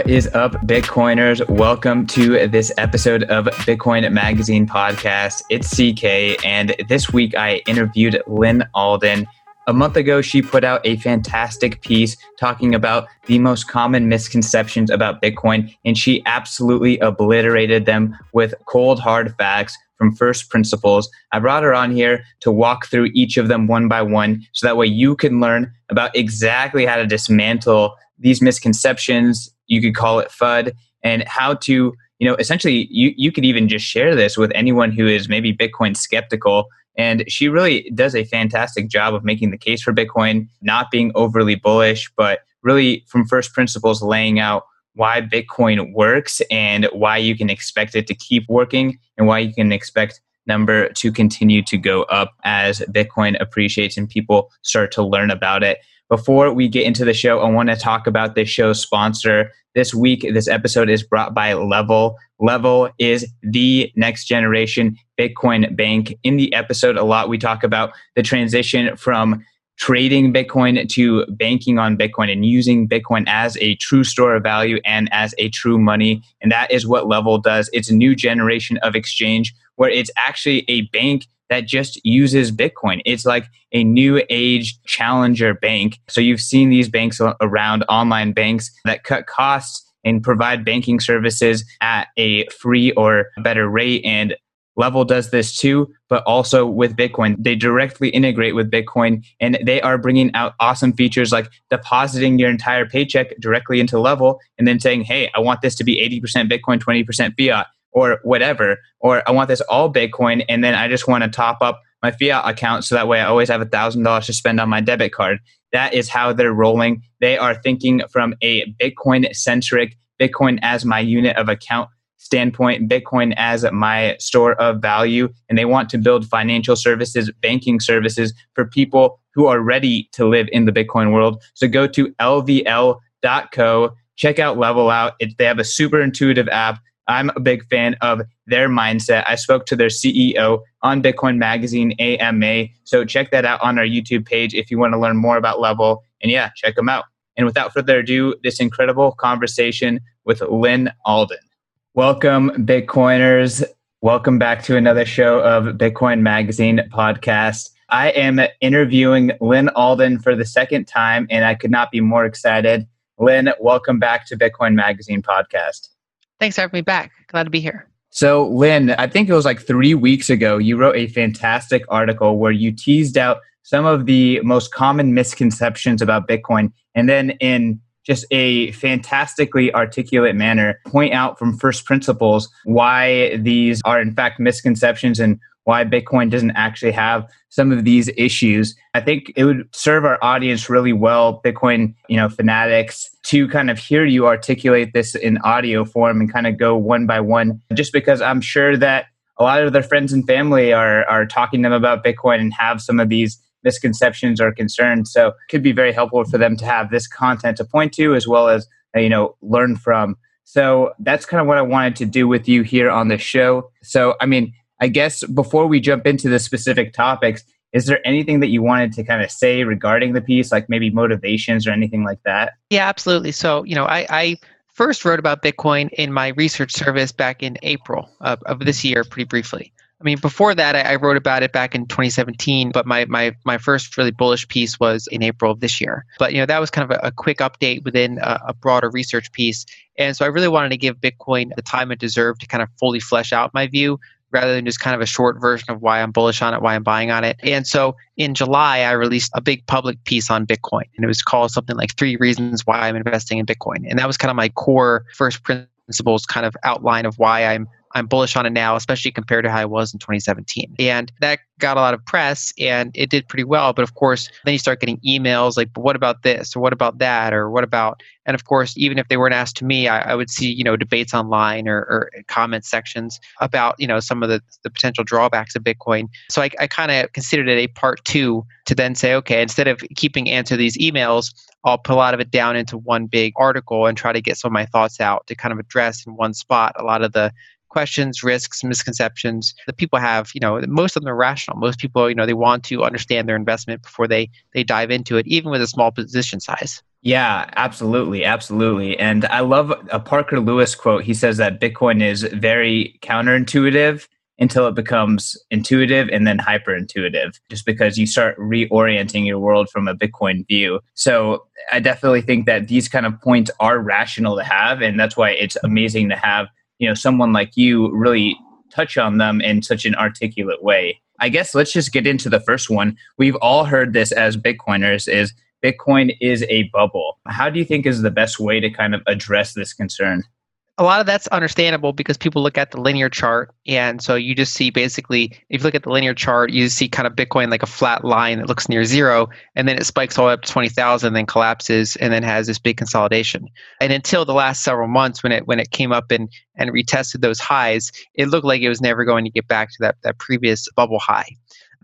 What is up, Bitcoiners? Welcome to this episode of Bitcoin Magazine podcast. It's CK, and this week I interviewed Lyn Alden. A month ago, she put out a fantastic piece talking about the most common misconceptions about Bitcoin, and she absolutely obliterated them with cold, hard facts from first principles. I brought her on here to walk through each of them one by one so that way you can learn about exactly how to dismantle these misconceptions you could call it FUD, and how to, you know, essentially you, you could even just share this with anyone who is maybe Bitcoin skeptical. And she really does a fantastic job of making the case for Bitcoin, not being overly bullish, but really from first principles laying out why Bitcoin works and why you can expect it to keep working and why you can expect number to continue to go up as Bitcoin appreciates and people start to learn about it. Before we get into the show, I want to talk about this show's sponsor. This week, this episode is brought by Level. Level is the next generation Bitcoin bank. In the episode, a lot we talk about the transition from trading Bitcoin to banking on Bitcoin and using Bitcoin as a true store of value and as a true money. And that is what Level does. It's a new generation of exchange where it's actually a bank that just uses Bitcoin. It's like a new age challenger bank. So you've seen these banks around online banks that cut costs and provide banking services at a free or better rate. And Level does this too, but also with Bitcoin. They directly integrate with Bitcoin and they are bringing out awesome features like depositing your entire paycheck directly into Level and then saying, hey, I want this to be 80% Bitcoin, 20% fiat or whatever, or I want this all Bitcoin and then I just want to top up my fiat account so that way I always have a thousand dollars to spend on my debit card. That is how they're rolling. They are thinking from a Bitcoin centric, Bitcoin as my unit of account standpoint, Bitcoin as my store of value, and they want to build financial services, banking services for people who are ready to live in the Bitcoin world. So go to lvl.co, check out Level Out. It, they have a super intuitive app I'm a big fan of their mindset. I spoke to their CEO on Bitcoin Magazine AMA. So check that out on our YouTube page if you want to learn more about Level. And yeah, check them out. And without further ado, this incredible conversation with Lyn Alden. Welcome, Bitcoiners. Welcome back to another show of Bitcoin Magazine podcast. I am interviewing Lyn Alden for the second time, and I could not be more excited. Lyn, welcome back to Bitcoin Magazine podcast. Thanks for having me back. Glad to be here. So, Lyn, I think it was like three weeks ago, you wrote a fantastic article where you teased out some of the most common misconceptions about Bitcoin. And then, in just a fantastically articulate manner, point out from first principles why these are, in fact, misconceptions and why Bitcoin doesn't actually have some of these issues. I think it would serve our audience really well, Bitcoin, you know, fanatics, to kind of hear you articulate this in audio form and kind of go one by one, just because I'm sure that a lot of their friends and family are are talking to them about Bitcoin and have some of these misconceptions or concerns. So it could be very helpful for them to have this content to point to as well as you know learn from. So that's kind of what I wanted to do with you here on the show. So I mean, I guess before we jump into the specific topics, is there anything that you wanted to kind of say regarding the piece, like maybe motivations or anything like that? Yeah, absolutely. So, you know, I, I first wrote about Bitcoin in my research service back in April of, of this year, pretty briefly. I mean, before that, I, I, wrote about it back in 2017, but my, my, my first really bullish piece was in April of this year. But, you know, that was kind of a, a quick update within a, a, broader research piece. And so I really wanted to give Bitcoin the time it deserved to kind of fully flesh out my view rather than just kind of a short version of why I'm bullish on it, why I'm buying on it. And so in July, I released a big public piece on Bitcoin, and it was called something like Three Reasons Why I'm Investing in Bitcoin. And that was kind of my core first principles kind of outline of why I'm I'm bullish on it now, especially compared to how I was in 2017. And that got a lot of press and it did pretty well. But of course, then you start getting emails like, what about this? Or what about that? Or what about, and of course, even if they weren't asked to me, I, I would see, you know, debates online or, or comment sections about, you know, some of the, the potential drawbacks of Bitcoin. So I, I kind of considered it a part two to then say, okay, instead of keeping answer these emails, I'll put a lot of it down into one big article and try to get some of my thoughts out to kind of address in one spot a lot of the questions, risks, misconceptions that people have. You know, most of them are rational. Most people, you know, they want to understand their investment before they they dive into it, even with a small position size. Yeah, absolutely, absolutely. And I love a Parker Lewis quote. He says that Bitcoin is very counterintuitive until it becomes intuitive and then hyper intuitive, just because you start reorienting your world from a Bitcoin view. So I definitely think that these kind of points are rational to have. And that's why it's amazing to have, you know, someone like you really touch on them in such an articulate way. I guess let's just get into the first one. We've all heard this as Bitcoiners is Bitcoin is a bubble. How do you think is the best way to kind of address this concern? A lot of that's understandable because people look at the linear chart. And so you just see basically if you look at the linear chart you see kind of bitcoin like a flat line that looks near zero and then it spikes all the way up to 20000 then collapses and then has this big consolidation. And until the last several months when it when it came up and and retested those highs it looked like it was never going to get back to that that previous bubble high.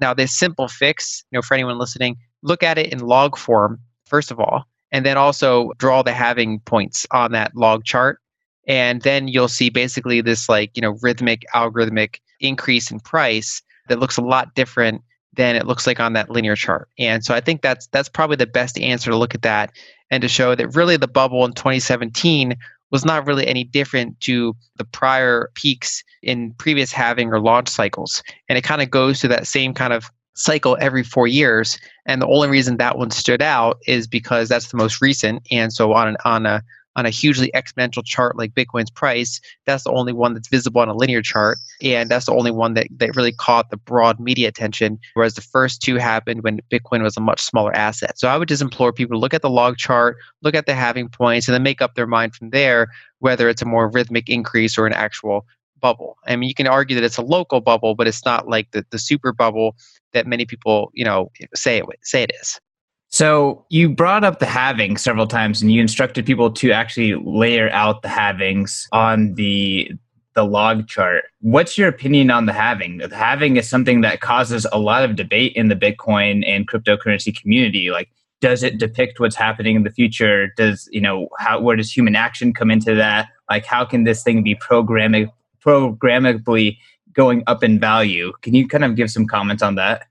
Now this simple fix you know for anyone listening look at it in log form first of all and then also draw the halving points on that log chart and then you'll see basically this like you know rhythmic algorithmic increase in price that looks a lot different than it looks like on that linear chart. And so i think that's that's probably the best answer to look at that and to show that really the bubble in 2017 was not really any different to the prior peaks in previous halving or launch cycles. And it kind of goes to that same kind of cycle every four years. And the only reason that one stood out is because that's the most recent. And so on an, on a on a hugely exponential chart like Bitcoin's price, that's the only one that's visible on a linear chart. And that's the only one that, that really caught the broad media attention, whereas the first two happened when Bitcoin was a much smaller asset. So I would just implore people to look at the log chart, look at the halving points, and then make up their mind from there whether it's a more rhythmic increase or an actual bubble. I mean, you can argue that it's a local bubble, but it's not like the, the super bubble that many people, you know, say it say it is. So you brought up the halving several times, and you instructed people to actually layer out the halvings on the the log chart. What's your opinion on the halving? The halving is something that causes a lot of debate in the Bitcoin and cryptocurrency community. Like, does it depict what's happening in the future? Does you know how where does human action come into that? Like, how can this thing be programming programmably going up in value? Can you kind of give some comments on that?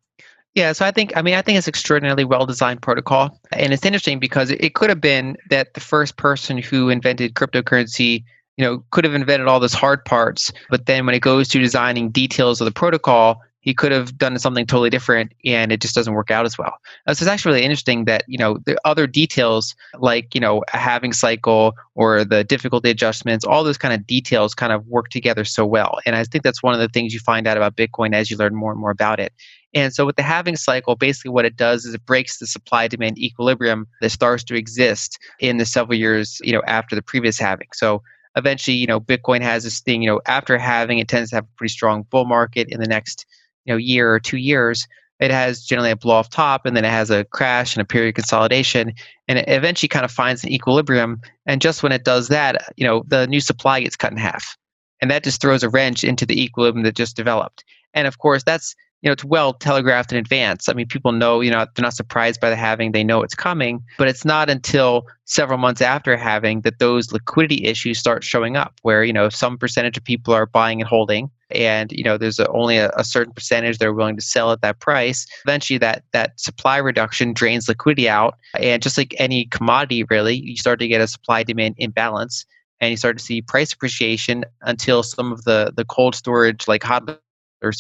Yeah, so I think I mean I think it's extraordinarily well designed protocol, and it's interesting because it could have been that the first person who invented cryptocurrency, you know, could have invented all those hard parts, but then when it goes to designing details of the protocol, he could have done something totally different and it just doesn't work out as well. Uh, so it's actually really interesting that, you know, the other details like, you know, a halving cycle or the difficulty adjustments, all those kind of details kind of work together so well. And I think that's one of the things you find out about Bitcoin as you learn more and more about it. And so with the halving cycle, basically what it does is it breaks the supply demand equilibrium that starts to exist in the several years, you know, after the previous halving. So eventually, you know, Bitcoin has this thing, you know, after halving, it tends to have a pretty strong bull market in the next you know year or two years. It has generally a blow off top and then it has a crash and a period of consolidation and it eventually kind of finds an equilibrium. And just when it does that you know the new supply gets cut in half. And that just throws a wrench into the equilibrium that just developed. And of course that's you know it's well telegraphed in advance. I mean people know you know they're not surprised by the halving they know it's coming but it's not until several months after halving that those liquidity issues start showing up where you know some percentage of people are buying and holding and you know there's a, only a, a, certain percentage they're willing to sell at that price. Eventually that that supply reduction drains liquidity out and just like any commodity really you start to get a supply demand imbalance and you start to see price appreciation until some of the the cold storage like hot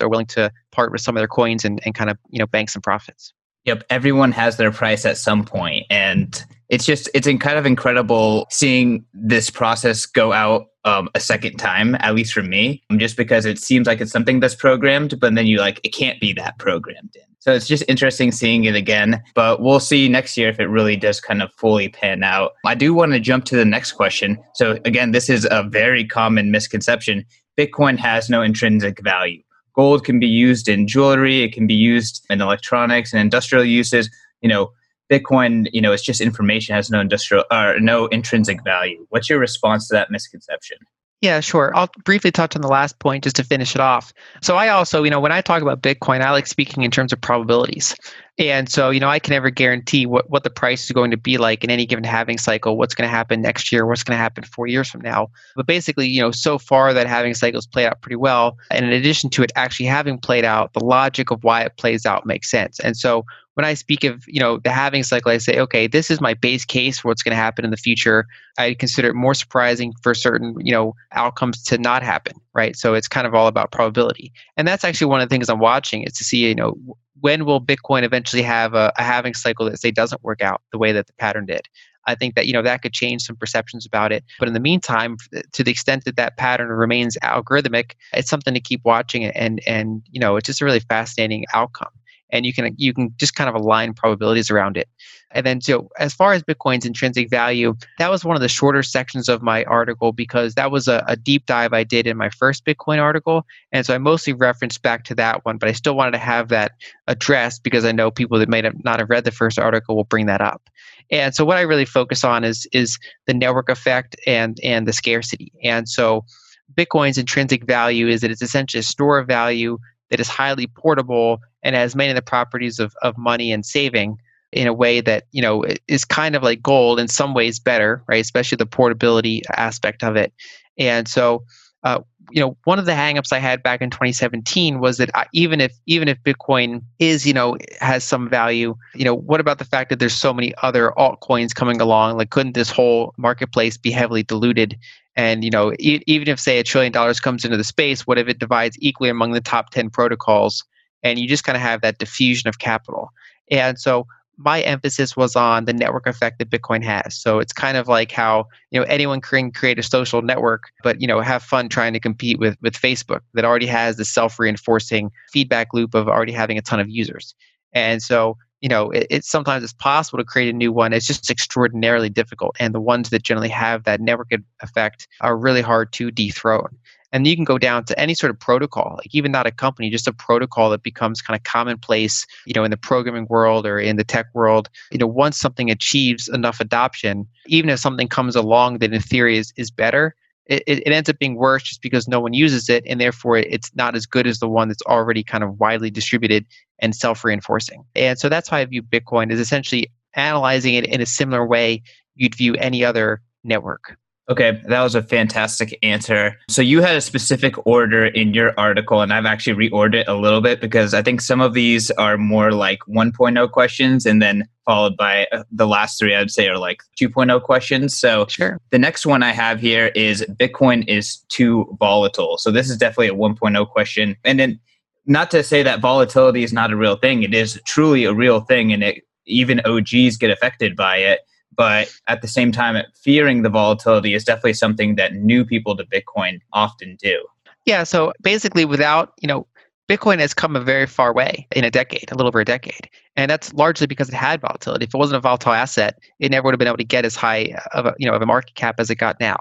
are willing to part with some of their coins and, and kind of you know bank some profits Yep, everyone has their price at some point, and it's just it's kind of incredible seeing this process go out um, a second time, at least for me, just because it seems like it's something that's programmed, but then you like it can't be that programmed in. So it's just interesting seeing it again, but we'll see next year if it really does kind of fully pan out. I do want to jump to the next question. So again, this is a very common misconception. Bitcoin has no intrinsic value gold can be used in jewelry, it can be used in electronics and industrial uses. You know, Bitcoin, you know, it's just information has no industrial or no intrinsic value. What's your response to that misconception? Yeah, sure. I'll briefly touch on the last point just to finish it off. So I also, you know, when I talk about Bitcoin, I like speaking in terms of probabilities. And so, you know, I can never guarantee what, what the price is going to be like in any given halving cycle, what's going to happen next year, what's going to happen four years from now. But basically, you know, so far that halving cycles played out pretty well. And in addition to it actually having played out, the logic of why it plays out makes sense. And so when I speak of, you know, the halving cycle, I say, okay, this is my base case for what's going to happen in the future. I consider it more surprising for certain, you know, outcomes to not happen, right? So it's kind of all about probability. And that's actually one of the things I'm watching is to see, you know, when will Bitcoin eventually have a, a halving cycle that say doesn't work out the way that the pattern did? I think that you know that could change some perceptions about it. But in the meantime, to the extent that that pattern remains algorithmic, it's something to keep watching. And and you know, it's just a really fascinating outcome and you can you can just kind of align probabilities around it. And then so as far as Bitcoin's intrinsic value, that was one of the shorter sections of my article because that was a, a deep dive I did in my first Bitcoin article. And so I mostly referenced back to that one, but I still wanted to have that addressed because I know people that may have not have read the first article will bring that up. And so what I really focus on is is the network effect and and the scarcity. And so Bitcoin's intrinsic value is that it's essentially a store of value that is highly portable and has many of the properties of, of money and saving in a way that you know is kind of like gold in some ways better right? Especially the portability aspect of it. And so uh, you know one of the hangups i had back in 2017 was that I, even if even if bitcoin is you know has some value you know what about the fact that there's so many other altcoins coming along? Like couldn't this whole marketplace be heavily diluted and you know e- even if say a trillion dollars comes into the space what if it divides equally among the top 10 protocols and you just kind of have that diffusion of capital. And so my emphasis was on the network effect that Bitcoin has. So it's kind of like how you know anyone can create a social network, but you know have fun trying to compete with with Facebook that already has the self-reinforcing feedback loop of already having a ton of users. And so you know it, it's sometimes it's possible to create a new one. It's just extraordinarily difficult, and the ones that generally have that network effect are really hard to dethrone. And you can go down to any sort of protocol, like even not a company, just a protocol that becomes kind of commonplace, you know, in the programming world or in the tech world. You know, once something achieves enough adoption, even if something comes along that in theory is, is better, it, it ends up being worse just because no one uses it and therefore it's not as good as the one that's already kind of widely distributed and self-reinforcing. And so that's how I view Bitcoin is essentially analyzing it in a similar way you'd view any other network. Okay, that was a fantastic answer. So you had a specific order in your article, and I've actually reordered it a little bit because I think some of these are more like 1.0 questions, and then followed by uh, the last three, I'd say are like 2.0 questions. So sure. the next one I have here is Bitcoin is too volatile. So this is definitely a 1.0 question. And then not to say that volatility is not a real thing, it is truly a real thing, and it even OGs get affected by it but at the same time fearing the volatility is definitely something that new people to bitcoin often do yeah so basically without you know bitcoin has come a very far way in a decade a little over a decade and that's largely because it had volatility. If it wasn't a volatile asset it never would have been able to get as high of a you know of a market cap as it got now.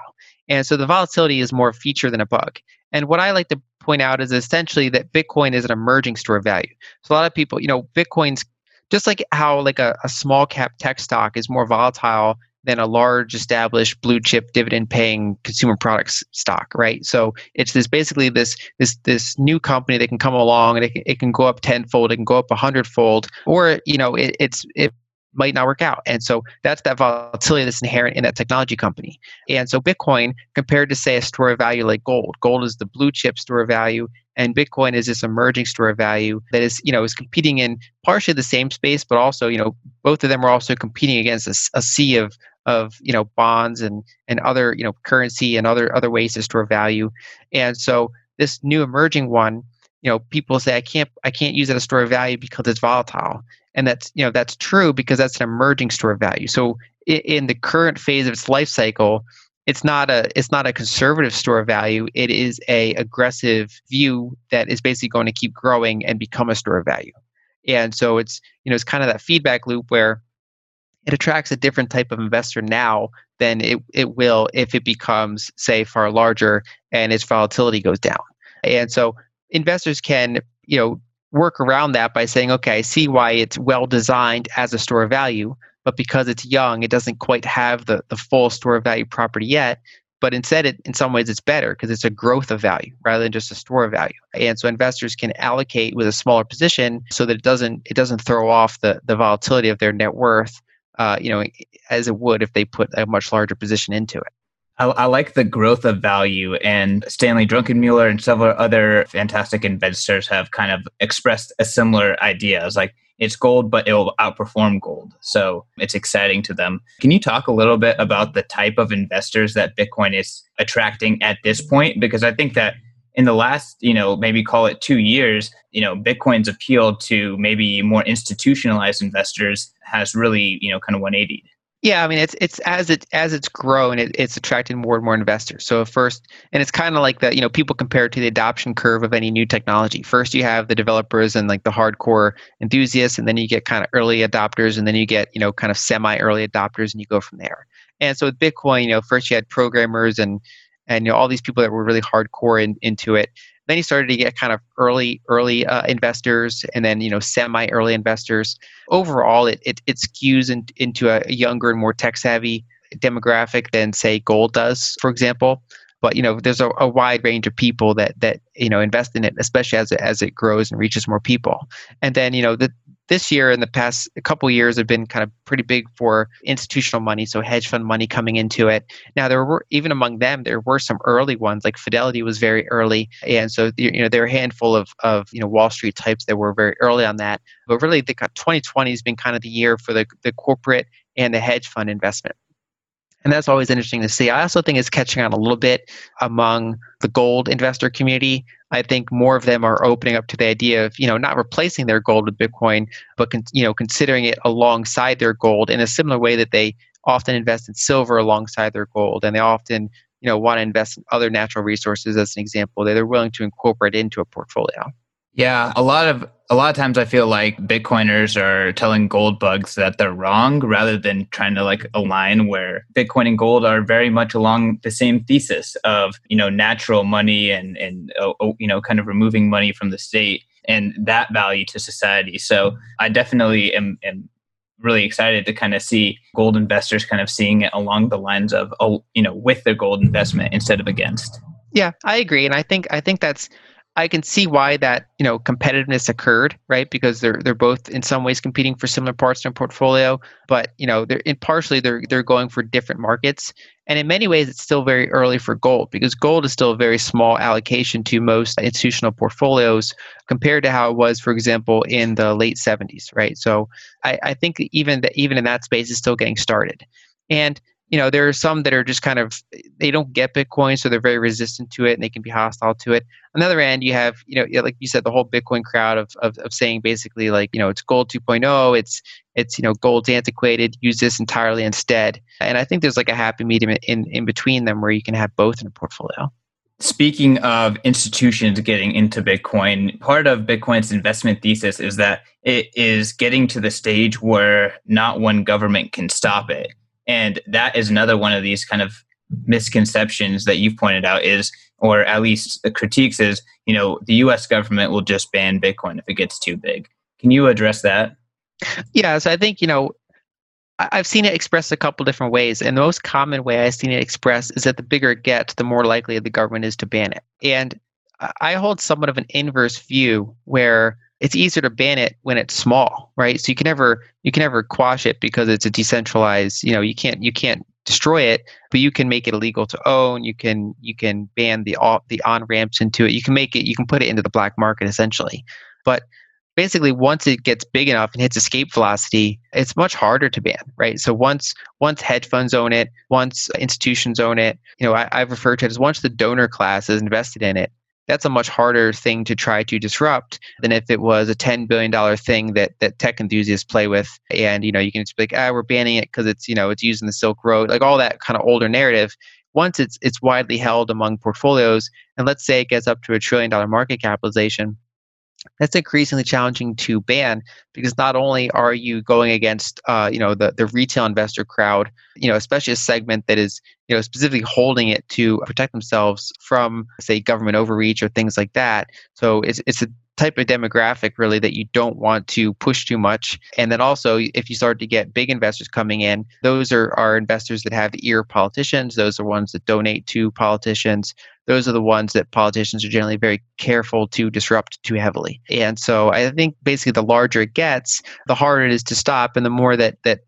And so the volatility is more a feature than a bug. And what i like to point out is essentially that bitcoin is an emerging store of value. So a lot of people you know bitcoin's just like how like a, a small cap tech stock is more volatile than a large established blue chip dividend paying consumer products stock right? So it's this basically this this this new company that can come along and it, it can go up tenfold it can go up a hundredfold or you know it, it's it might not work out. And so that's that volatility that's inherent in that technology company. And so bitcoin compared to say a store of value like gold gold is the blue chip store of value and bitcoin is this emerging store of value that is you know is competing in partially the same space but also you know both of them are also competing against a, a sea of of you know bonds and and other you know currency and other other ways to store value. And so this new emerging one you know people say i can't i can't use it as store of value because it's volatile. And that's you know that's true because that's an emerging store of value. So in, in the current phase of its life cycle it's not a it's not a conservative store of value. It is a aggressive view that is basically going to keep growing and become a store of value. And so it's you know it's kind of that feedback loop where it attracts a different type of investor now than it, it will if it becomes say far larger and its volatility goes down and so investors can you know work around that by saying okay i see why it's well designed as a store of value but because it's young, it doesn't quite have the, the full store of value property yet. But instead, it, in some ways, it's better because it's a growth of value rather than just a store of value. And so investors can allocate with a smaller position so that it doesn't it doesn't throw off the, the volatility of their net worth, uh, you know, as it would if they put a much larger position into it. I, I, like the growth of value, and Stanley Druckenmiller and several other fantastic investors have kind of expressed a similar idea. It's like it's gold, but it will outperform gold. So it's exciting to them. Can you talk a little bit about the type of investors that Bitcoin is attracting at this point? Because I think that in the last, you know, maybe call it two years, you know, Bitcoin's appeal to maybe more institutionalized investors has really, you know, kind of 180. Yeah, I mean it's it's as it as it's grown, it, it's attracted more and more investors. So first, and it's kind of like that. You know, people compare it to the adoption curve of any new technology. First, you have the developers and like the hardcore enthusiasts, and then you get kind of early adopters, and then you get you know kind of semi early adopters, and you go from there. And so with Bitcoin, you know, first you had programmers and and you know all these people that were really hardcore in, into it. Then you started to get kind of early early uh, investors and then you know semi early investors. Overall it, it, it skews in, into a younger and more tech savvy demographic than say gold does for example. But you know there's a, a, wide range of people that that you know invest in it especially as it, as it grows and reaches more people. And then you know the, this year and the past couple years have been kind of pretty big for institutional money so hedge fund money coming into it. Now there were even among them there were some early ones like fidelity was very early and so you know there were a handful of, of you know wall street types that were very early on that. But really the 2020 has been kind of the year for the, the corporate and the hedge fund investment and that's always interesting to see. I also think it's catching on a little bit among the gold investor community. I think more of them are opening up to the idea of, you know, not replacing their gold with Bitcoin, but con- you know, considering it alongside their gold in a similar way that they often invest in silver alongside their gold, and they often, you know, want to invest in other natural resources as an example they're willing to incorporate into a portfolio. Yeah, a lot of a lot of times I feel like Bitcoiners are telling gold bugs that they're wrong rather than trying to like align where Bitcoin and gold are very much along the same thesis of, you know, natural money and and oh, oh, you know, kind of removing money from the state and that value to society. So I definitely am, am really excited to kind of see gold investors kind of seeing it along the lines of oh, you know, with their gold investment instead of against. Yeah, I agree and I think I think that's I can see why that you know competitiveness occurred, right? Because they're they're both in some ways competing for similar parts in their portfolio, but you know they're in partially they're they're going for different markets, and in many ways it's still very early for gold because gold is still a very small allocation to most institutional portfolios compared to how it was, for example, in the late '70s, right? So I, I think even that even in that space is still getting started, and you know there are some that are just kind of they don't get bitcoin so they're very resistant to it and they can be hostile to it. On the other end you have you know like you said the whole bitcoin crowd of, of, of saying basically like you know it's gold 2.0 it's it's you know gold's antiquated use this entirely instead. And i think there's like a happy medium in in between them where you can have both in a portfolio. Speaking of institutions getting into Bitcoin, part of Bitcoin's investment thesis is that it is getting to the stage where not one government can stop it. And that is another one of these kind of misconceptions that you've pointed out is, or at least the critiques is, you know, the US government will just ban Bitcoin if it gets too big. Can you address that? Yeah, so I think, you know, I've seen it expressed a couple different ways. And the most common way I've seen it expressed is that the bigger it gets, the more likely the government is to ban it. And I hold somewhat of an inverse view where it's easier to ban it when it's small, right? So you can never you can never quash it because it's a decentralized. You know, you can't you can't destroy it, but you can make it illegal to own. You can you can ban the off the on ramps into it. You can make it you can put it into the black market essentially. But basically once it gets big enough and hits escape velocity it's much harder to ban right so once once hedge funds own it once institutions own it you know I, have referred to it as once the donor class is invested in it that's a much harder thing to try to disrupt than if it was a $10 billion thing that, that tech enthusiasts play with. And, you know, you can just be like, ah, we're banning it because it's, you know, it's using the Silk Road, like all that kind of older narrative. Once it's, it's widely held among portfolios, and let's say it gets up to a trillion dollar market capitalization, that's increasingly challenging to ban because not only are you going against uh, you know the, the retail investor crowd you know especially a segment that is you know specifically holding it to protect themselves from say government overreach or things like that. So it's, it's a type of demographic really that you don't want to push too much. And then also if you start to get big investors coming in those are, are investors that have ear politicians. Those are ones that donate to politicians. Those are the ones that politicians are generally very careful to disrupt too heavily. And so i think basically the larger it gets the harder it is to stop and the more that that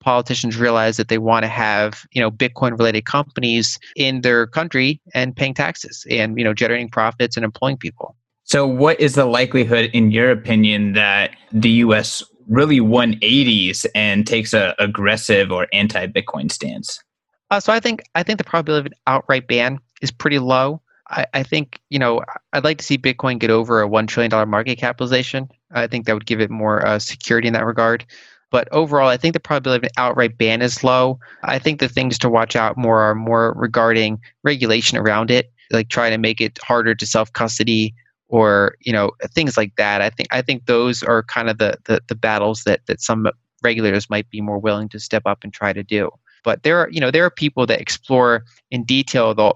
politicians realize that they want to have you know bitcoin related companies in their country and paying taxes and you know generating profits and employing people so, what is the likelihood, in your opinion, that the U.S. really 180s and takes a aggressive or anti-Bitcoin stance? Uh, so I think I think the probability of an outright ban is pretty low. I, I, think you know I'd like to see Bitcoin get over a one trillion dollar market capitalization. I think that would give it more uh, security in that regard. But overall, I think the probability of an outright ban is low. I think the things to watch out more are more regarding regulation around it, like trying to make it harder to self custody or you know things like that. I think I think those are kind of the, the the battles that that some regulators might be more willing to step up and try to do. But there are you know there are people that explore in detail the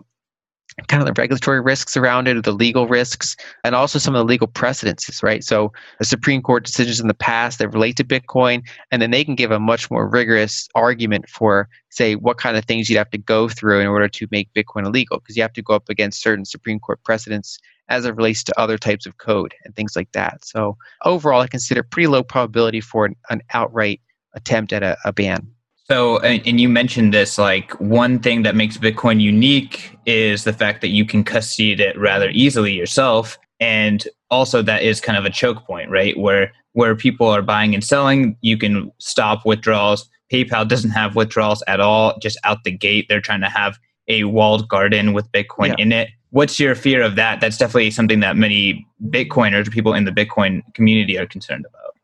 kind of the regulatory risks around it or the legal risks and also some of the legal precedences right so the supreme court decisions in the past that relate to bitcoin and then they can give a much more rigorous argument for say what kind of things you'd have to go through in order to make bitcoin illegal because you have to go up against certain supreme court precedents as it relates to other types of code and things like that so overall i consider pretty low probability for an, an outright attempt at a, a ban so, and you mentioned this, like one thing that makes Bitcoin unique is the fact that you can custody it rather easily yourself. And also that is kind of a choke point, right? Where where people are buying and selling, you can stop withdrawals. PayPal doesn't have withdrawals at all, just out the gate. They're trying to have a walled garden with Bitcoin yeah. in it. What's your fear of that? That's definitely something that many Bitcoiners, people in the Bitcoin community, are concerned about.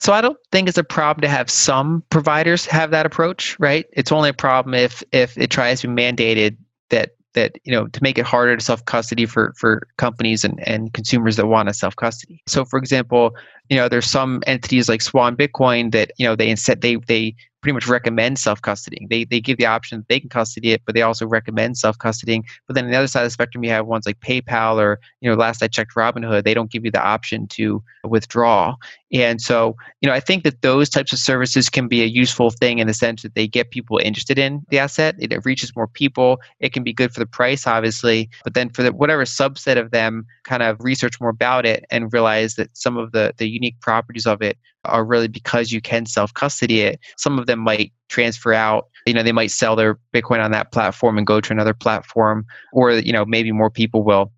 So I don't think it's a problem to have some providers have that approach, right? It's only a problem if if it tries to be mandated that that you know to make it harder to self custody for for companies and and consumers that want to self custody. So for example, you know there's some entities like Swan Bitcoin that you know they instead they they pretty much recommend self custodying. They they give the option that they can custody it, but they also recommend self custodying. But then on the other side of the spectrum, you have ones like PayPal or you know last I checked Robinhood, they don't give you the option to withdraw. And so you know I think that those types of services can be a useful thing in the sense that they get people interested in the asset. It, it reaches more people. It can be good for the price, obviously, but then for the, whatever subset of them kind of research more about it and realize that some of the the unique properties of it are really because you can self custody it. Some of them might transfer out. You know, they might sell their Bitcoin on that platform and go to another platform, or you know, maybe more people will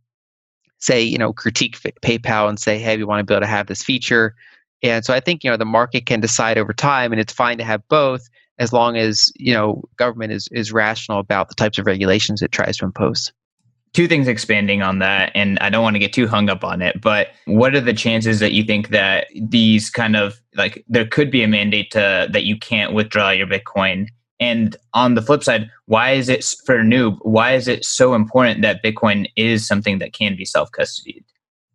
say, you know, critique PayPal and say, hey, we want to be able to have this feature. And so I think you know the market can decide over time, and it's fine to have both as long as you know government is is rational about the types of regulations it tries to impose two things expanding on that and i don't want to get too hung up on it but what are the chances that you think that these kind of like there could be a mandate to that you can't withdraw your bitcoin? And on the flip side why is it for noob why is it so important that bitcoin is something that can be self-custodied?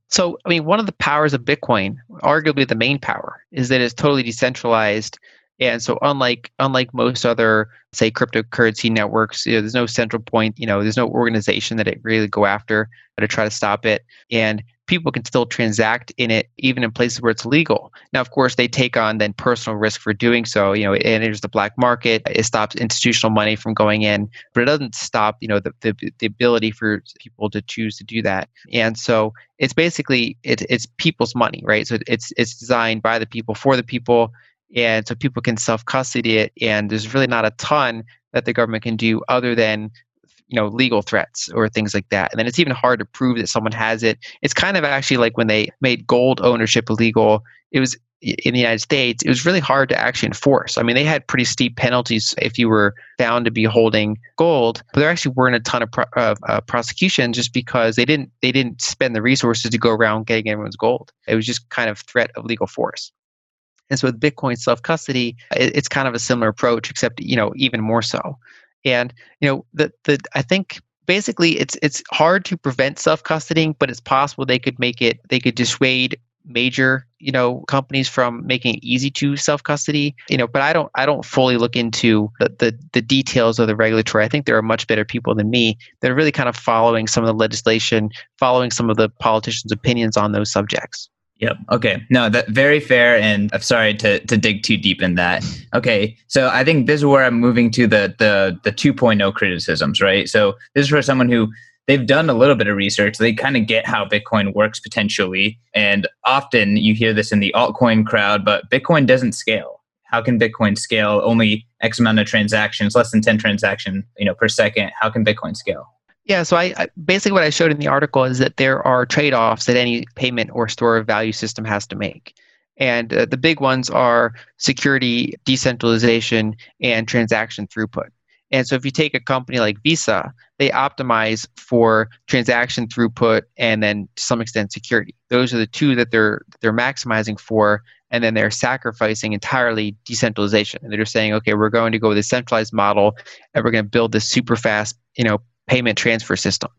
So i mean one of the powers of bitcoin arguably the main power is that it's totally decentralized and so unlike unlike most other say cryptocurrency networks, you know, there's no central point, you know, there's no organization that it really go after to try to stop it. And people can still transact in it even in places where it's legal. Now, of course, they take on then personal risk for doing so. You know, it enters the black market, it stops institutional money from going in, but it doesn't stop, you know, the, the, the ability for people to choose to do that. And so it's basically it, it's people's money, right? So it's it's designed by the people for the people and so people can self custody it and there's really not a ton that the government can do other than you know legal threats or things like that and then it's even hard to prove that someone has it it's kind of actually like when they made gold ownership illegal it was in the United States, it was really hard to actually enforce. I mean, they had pretty steep penalties if you were found to be holding gold, but there actually weren't a ton of, pro- uh, uh, prosecution just because they didn't they didn't spend the resources to go around getting everyone's gold. It was just kind of threat of legal force. And so with Bitcoin self custody, it's kind of a similar approach, except you know even more so. And you know the the I think basically it's it's hard to prevent self custodying, but it's possible they could make it they could dissuade major you know companies from making it easy to self custody you know but i don't i don't fully look into the, the, the details of the regulatory i think there are much better people than me that are really kind of following some of the legislation following some of the politicians opinions on those subjects Yep. Okay. No, that very fair. And I'm sorry to, to dig too deep in that. Okay. So I think this is where I'm moving to the the the 2.0 criticisms, right? So this is for someone who they've done a little bit of research. They kind of get how Bitcoin works potentially. And often you hear this in the altcoin crowd, but Bitcoin doesn't scale. How can Bitcoin scale only X amount of transactions, less than 10 transactions, you know, per second? How can Bitcoin scale? Yeah, so I, I, basically what I showed in the article is that there are trade-offs that any payment or store of value system has to make. And uh, the big ones are security, decentralization, and transaction throughput. And so if you take a company like Visa, they optimize for transaction throughput and then to some extent security. Those are the two that they're they're maximizing for and then they're sacrificing entirely decentralization. And they're just saying, okay, we're going to go with a centralized model and we're going to build this super fast, you know, payment transfer system.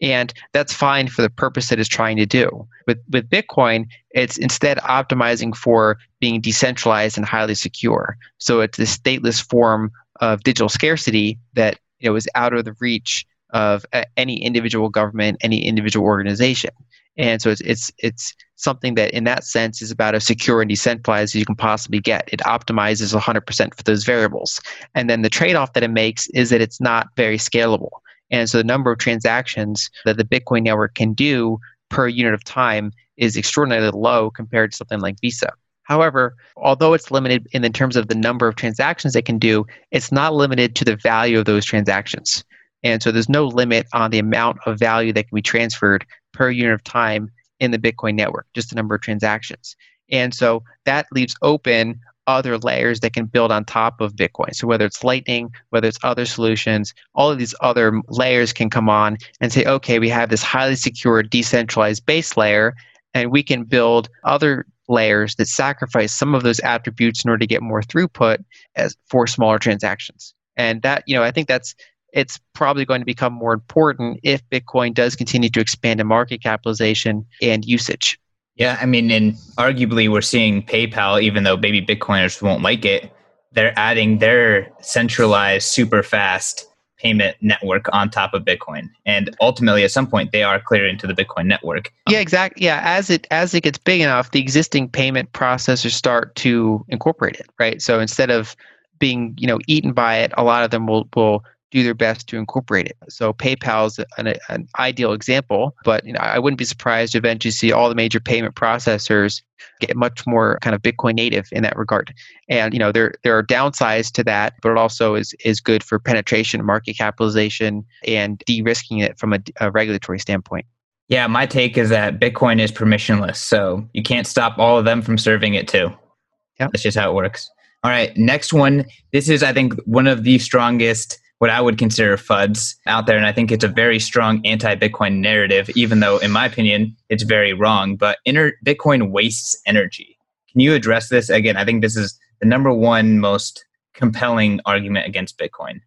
And that's fine for the purpose that it is trying to do. With with Bitcoin, it's instead optimizing for being decentralized and highly secure. So it's a stateless form of digital scarcity that you know is out of the reach of uh, any individual government, any individual organization. And so it's it's it's something that in that sense is about as secure and decentralized as you can possibly get. It optimizes 100% for those variables. And then the trade-off that it makes is that it's not very scalable. And so the number of transactions that the Bitcoin network can do per unit of time is extraordinarily low compared to something like Visa. However, although it's limited in terms of the number of transactions it can do, it's not limited to the value of those transactions. And so there's no limit on the amount of value that can be transferred per unit of time in the Bitcoin network, just the number of transactions. And so that leaves open other layers that can build on top of Bitcoin. So whether it's Lightning, whether it's other solutions, all of these other layers can come on and say, okay, we have this highly secure, decentralized base layer, and we can build other layers that sacrifice some of those attributes in order to get more throughput as for smaller transactions. And that, you know, I think that's it's probably going to become more important if Bitcoin does continue to expand in market capitalization and usage. Yeah, I mean, and arguably we're seeing PayPal, even though maybe Bitcoiners won't like it, they're adding their centralized, super fast payment network on top of Bitcoin. And ultimately, at some point, they are clearing to the Bitcoin network. Yeah, exactly. Yeah, as it as it gets big enough, the existing payment processors start to incorporate it, right? So instead of being you know eaten by it, a lot of them will will do their best to incorporate it. So PayPal is an, an, ideal example, but you know, I wouldn't be surprised to eventually see all the major payment processors get much more kind of Bitcoin native in that regard. And you know, there there are downsides to that, but it also is is good for penetration, market capitalization, and de-risking it from a, a regulatory standpoint. Yeah, my take is that Bitcoin is permissionless, so you can't stop all of them from serving it too. Yeah, that's just how it works. All right, next one. This is, I think, one of the strongest what I would consider FUDs out there. And I think it's a very strong anti Bitcoin narrative, even though, in my opinion, it's very wrong. But inter- Bitcoin wastes energy. Can you address this? Again, I think this is the number one most compelling argument against Bitcoin.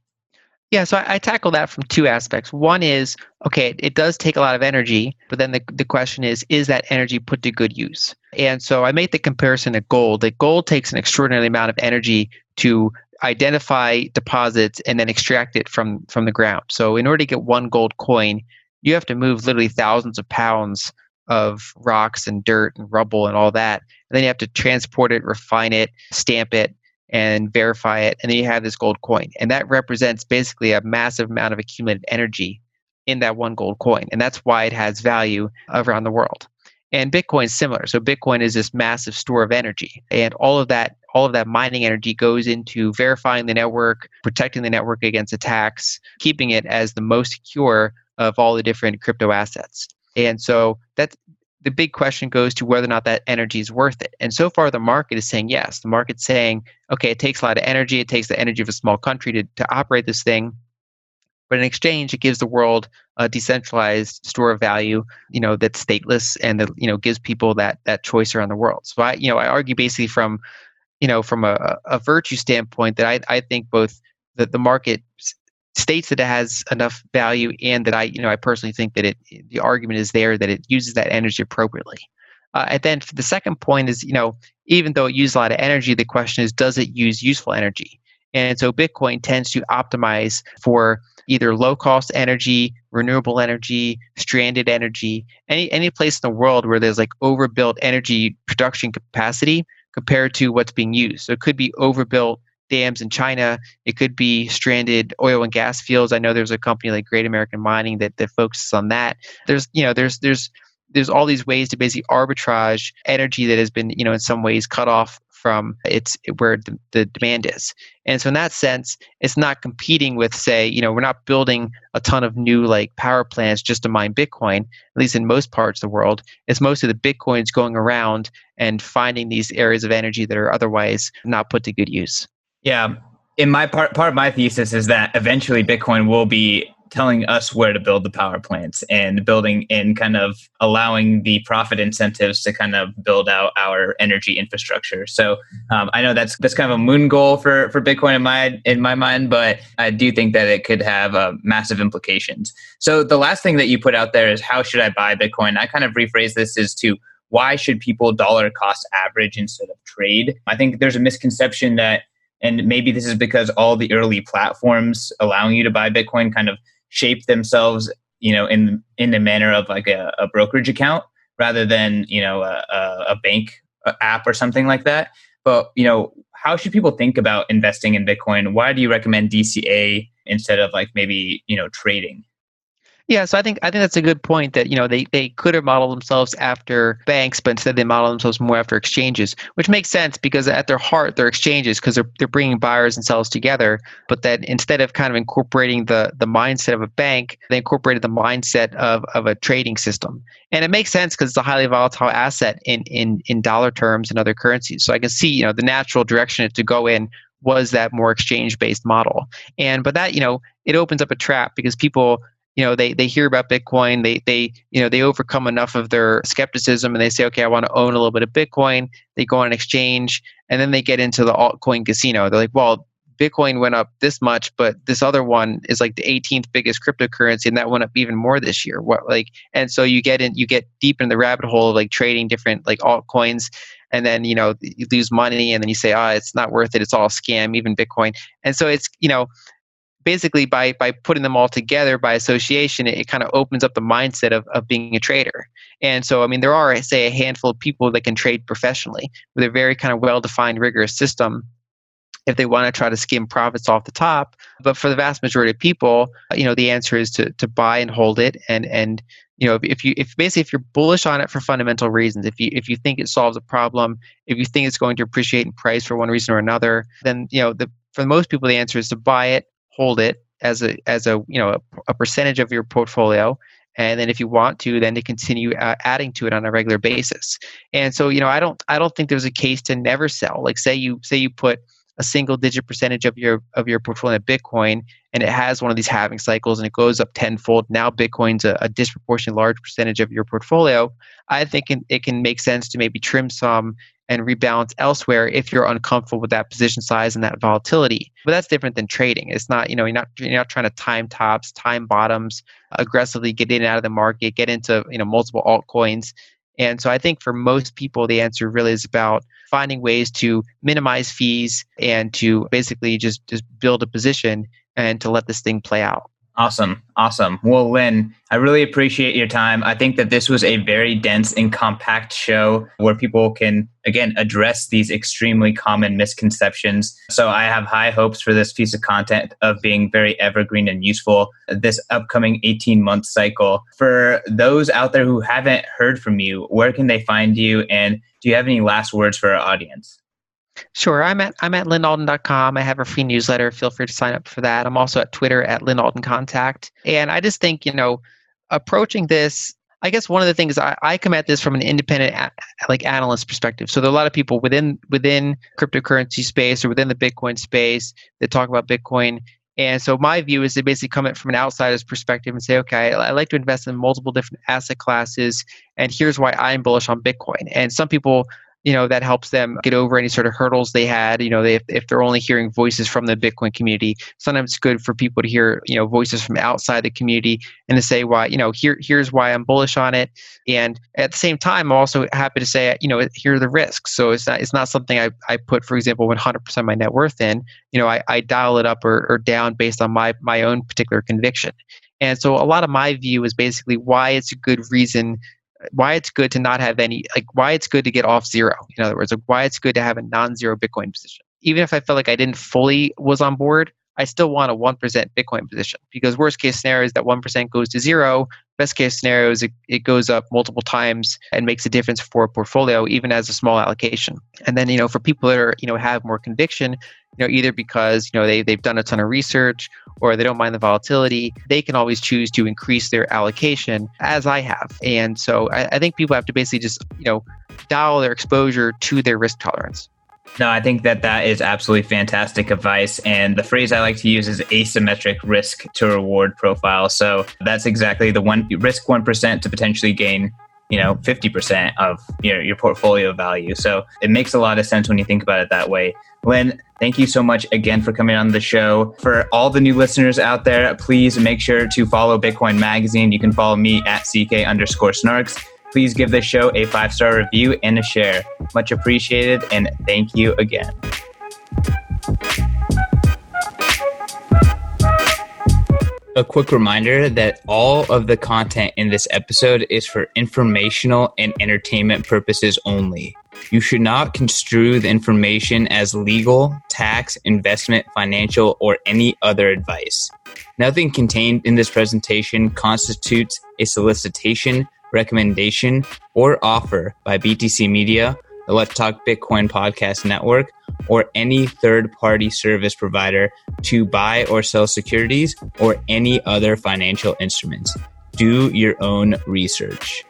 Yeah, so I, I, tackle that from two aspects. One is, okay, it, it does take a lot of energy, but then the, the question is, is that energy put to good use? And so I made the comparison to gold, that gold takes an extraordinary amount of energy to identify deposits and then extract it from from the ground. So in order to get one gold coin, you have to move literally thousands of pounds of rocks and dirt and rubble and all that. And then you have to transport it, refine it, stamp it, and verify it. And then you have this gold coin. And that represents basically a massive amount of accumulated energy in that one gold coin. And that's why it has value around the world. And Bitcoin is similar. So Bitcoin is this massive store of energy. And all of that all of that mining energy goes into verifying the network, protecting the network against attacks, keeping it as the most secure of all the different crypto assets. And so that's the big question goes to whether or not that energy is worth it. And so far, the market is saying yes. The market's saying, okay, it takes a lot of energy. It takes the energy of a small country to, to operate this thing. But in exchange, it gives the world a decentralized store of value, you know, that's stateless and that, you know, gives people that that choice around the world. So I, you know, I argue basically from you know, from a, a virtue standpoint, that I, I think both that the market states that it has enough value and that I, you know, I personally think that it, the argument is there that it uses that energy appropriately. Uh, and then the second point is, you know, even though it uses a lot of energy, the question is, does it use useful energy? And so Bitcoin tends to optimize for either low cost energy, renewable energy, stranded energy, any any place in the world where there's like overbuilt energy production capacity compared to what's being used. So it could be overbuilt dams in China. It could be stranded oil and gas fields. I know there's a company like Great American Mining that, that focuses on that. There's you know there's there's there's all these ways to basically arbitrage energy that has been you know in some ways cut off from its where the, the demand is. And so in that sense, it's not competing with say, you know, we're not building a ton of new like power plants just to mine Bitcoin, at least in most parts of the world. It's mostly the Bitcoins going around and finding these areas of energy that are otherwise not put to good use. Yeah. In my part part of my thesis is that eventually Bitcoin will be telling us where to build the power plants and building and kind of allowing the profit incentives to kind of build out our energy infrastructure. So um, I know that's that's kind of a moon goal for for Bitcoin in my in my mind, but I do think that it could have uh, massive implications. So the last thing that you put out there is how should I buy Bitcoin? I kind of rephrase this as to why should people dollar cost average instead of trade? I think there's a misconception that and maybe this is because all the early platforms allowing you to buy bitcoin kind of shape themselves, you know, in in the manner of like a, a brokerage account rather than you know a, a bank app or something like that. But you know, how should people think about investing in Bitcoin? Why do you recommend DCA instead of like maybe you know trading? Yeah, so I think I think that's a good point that you know they, they could have modeled themselves after banks, but instead they model themselves more after exchanges, which makes sense because at their heart they're exchanges because they're they're bringing buyers and sellers together. But that instead of kind of incorporating the the mindset of a bank, they incorporated the mindset of of a trading system, and it makes sense because it's a highly volatile asset in in in dollar terms and other currencies. So I can see you know the natural direction to go in was that more exchange based model, and but that you know it opens up a trap because people you know they they hear about bitcoin they they you know they overcome enough of their skepticism and they say okay i want to own a little bit of bitcoin. They go on an exchange and then they get into the altcoin casino. They're like well bitcoin went up this much but this other one is like the 18th biggest cryptocurrency and that went up even more this year. What like and so you get in you get deep in the rabbit hole of like trading different like altcoins and then you know you lose money and then you say oh it's not worth it. It's all scam even bitcoin. And so it's you know basically by by putting them all together by association it, it kind of opens up the mindset of, of being a trader. And so i mean there are say a handful of people that can trade professionally with a very kind of well defined rigorous system if they want to try to skim profits off the top. But for the vast majority of people you know the answer is to to buy and hold it. And and you know if, you if basically if you're bullish on it for fundamental reasons if you if you think it solves a problem if you think it's going to appreciate in price for one reason or another then you know the for most people the answer is to buy it hold it as a as a you know a, a percentage of your portfolio. And then if you want to then to continue uh, adding to it on a regular basis. And so you know i don't i don't think there's a case to never sell. Like say you say you put a single digit percentage of your of your portfolio in bitcoin and it has one of these halving cycles and it goes up tenfold. Now bitcoin's a, a disproportionately large percentage of your portfolio. I think it can make sense to maybe trim some and rebalance elsewhere if you're uncomfortable with that position size and that volatility. But that's different than trading. It's not, you know, you're not you're not trying to time tops, time bottoms, aggressively get in and out of the market, get into, you know, multiple altcoins. And so I think for most people the answer really is about finding ways to minimize fees and to basically just just build a position and to let this thing play out. Awesome. Awesome. Well, Lyn, I really appreciate your time. I think that this was a very dense and compact show where people can, again, address these extremely common misconceptions. So I have high hopes for this piece of content of being very evergreen and useful this upcoming 18 month cycle. For those out there who haven't heard from you, where can they find you? And do you have any last words for our audience? Sure. I'm at I'm at lynalden.com. I have a free newsletter. Feel free to sign up for that. I'm also at Twitter at lynaldencontact. And I just think, you know, approaching this, I guess one of the things I, I come at this from an independent a, like analyst perspective. So there are a lot of people within within cryptocurrency space or within the Bitcoin space that talk about Bitcoin. And so my view is to basically come at from an outsider's perspective and say, okay, I like to invest in multiple different asset classes, and here's why I'm bullish on Bitcoin. And some people you know that helps them get over any sort of hurdles they had you know they, if, they're only hearing voices from the bitcoin community. Sometimes it's good for people to hear you know voices from outside the community and to say why you know here here's why i'm bullish on it. And at the same time i'm also happy to say you know here are the risks. So it's not it's not something i, I put for example 100% of my net worth in. You know i, I dial it up or, or down based on my my own particular conviction. And so a lot of my view is basically why it's a good reason why it's good to not have any like why it's good to get off zero in other words like why it's good to have a non-zero bitcoin position. Even if i felt like i didn't fully was on board I still want a 1% Bitcoin position because worst case scenario is that 1% goes to zero. Best case scenario is it, it goes up multiple times and makes a difference for a portfolio, even as a small allocation. And then, you know, for people that are, you know, have more conviction, you know, either because, you know, they, they've done a ton of research or they don't mind the volatility, they can always choose to increase their allocation as I have. And so I, I think people have to basically just, you know, dial their exposure to their risk tolerance. No, I think that that is absolutely fantastic advice. And the phrase I like to use is asymmetric risk to reward profile. So that's exactly the one risk 1% to potentially gain you know 50% of your, your portfolio value so it makes a lot of sense when you think about it that way Lyn thank you so much again for coming on the show for all the new listeners out there please make sure to follow bitcoin magazine you can follow me at ck underscore snarks please give this show a five star review and a share. Much appreciated, and thank you again. A quick reminder that all of the content in this episode is for informational and entertainment purposes only. You should not construe the information as legal, tax, investment, financial, or any other advice. Nothing contained in this presentation constitutes a solicitation recommendation, or offer by BTC Media, the Let's Talk Bitcoin podcast network, or any third party service provider to buy or sell securities or any other financial instruments. Do your own research.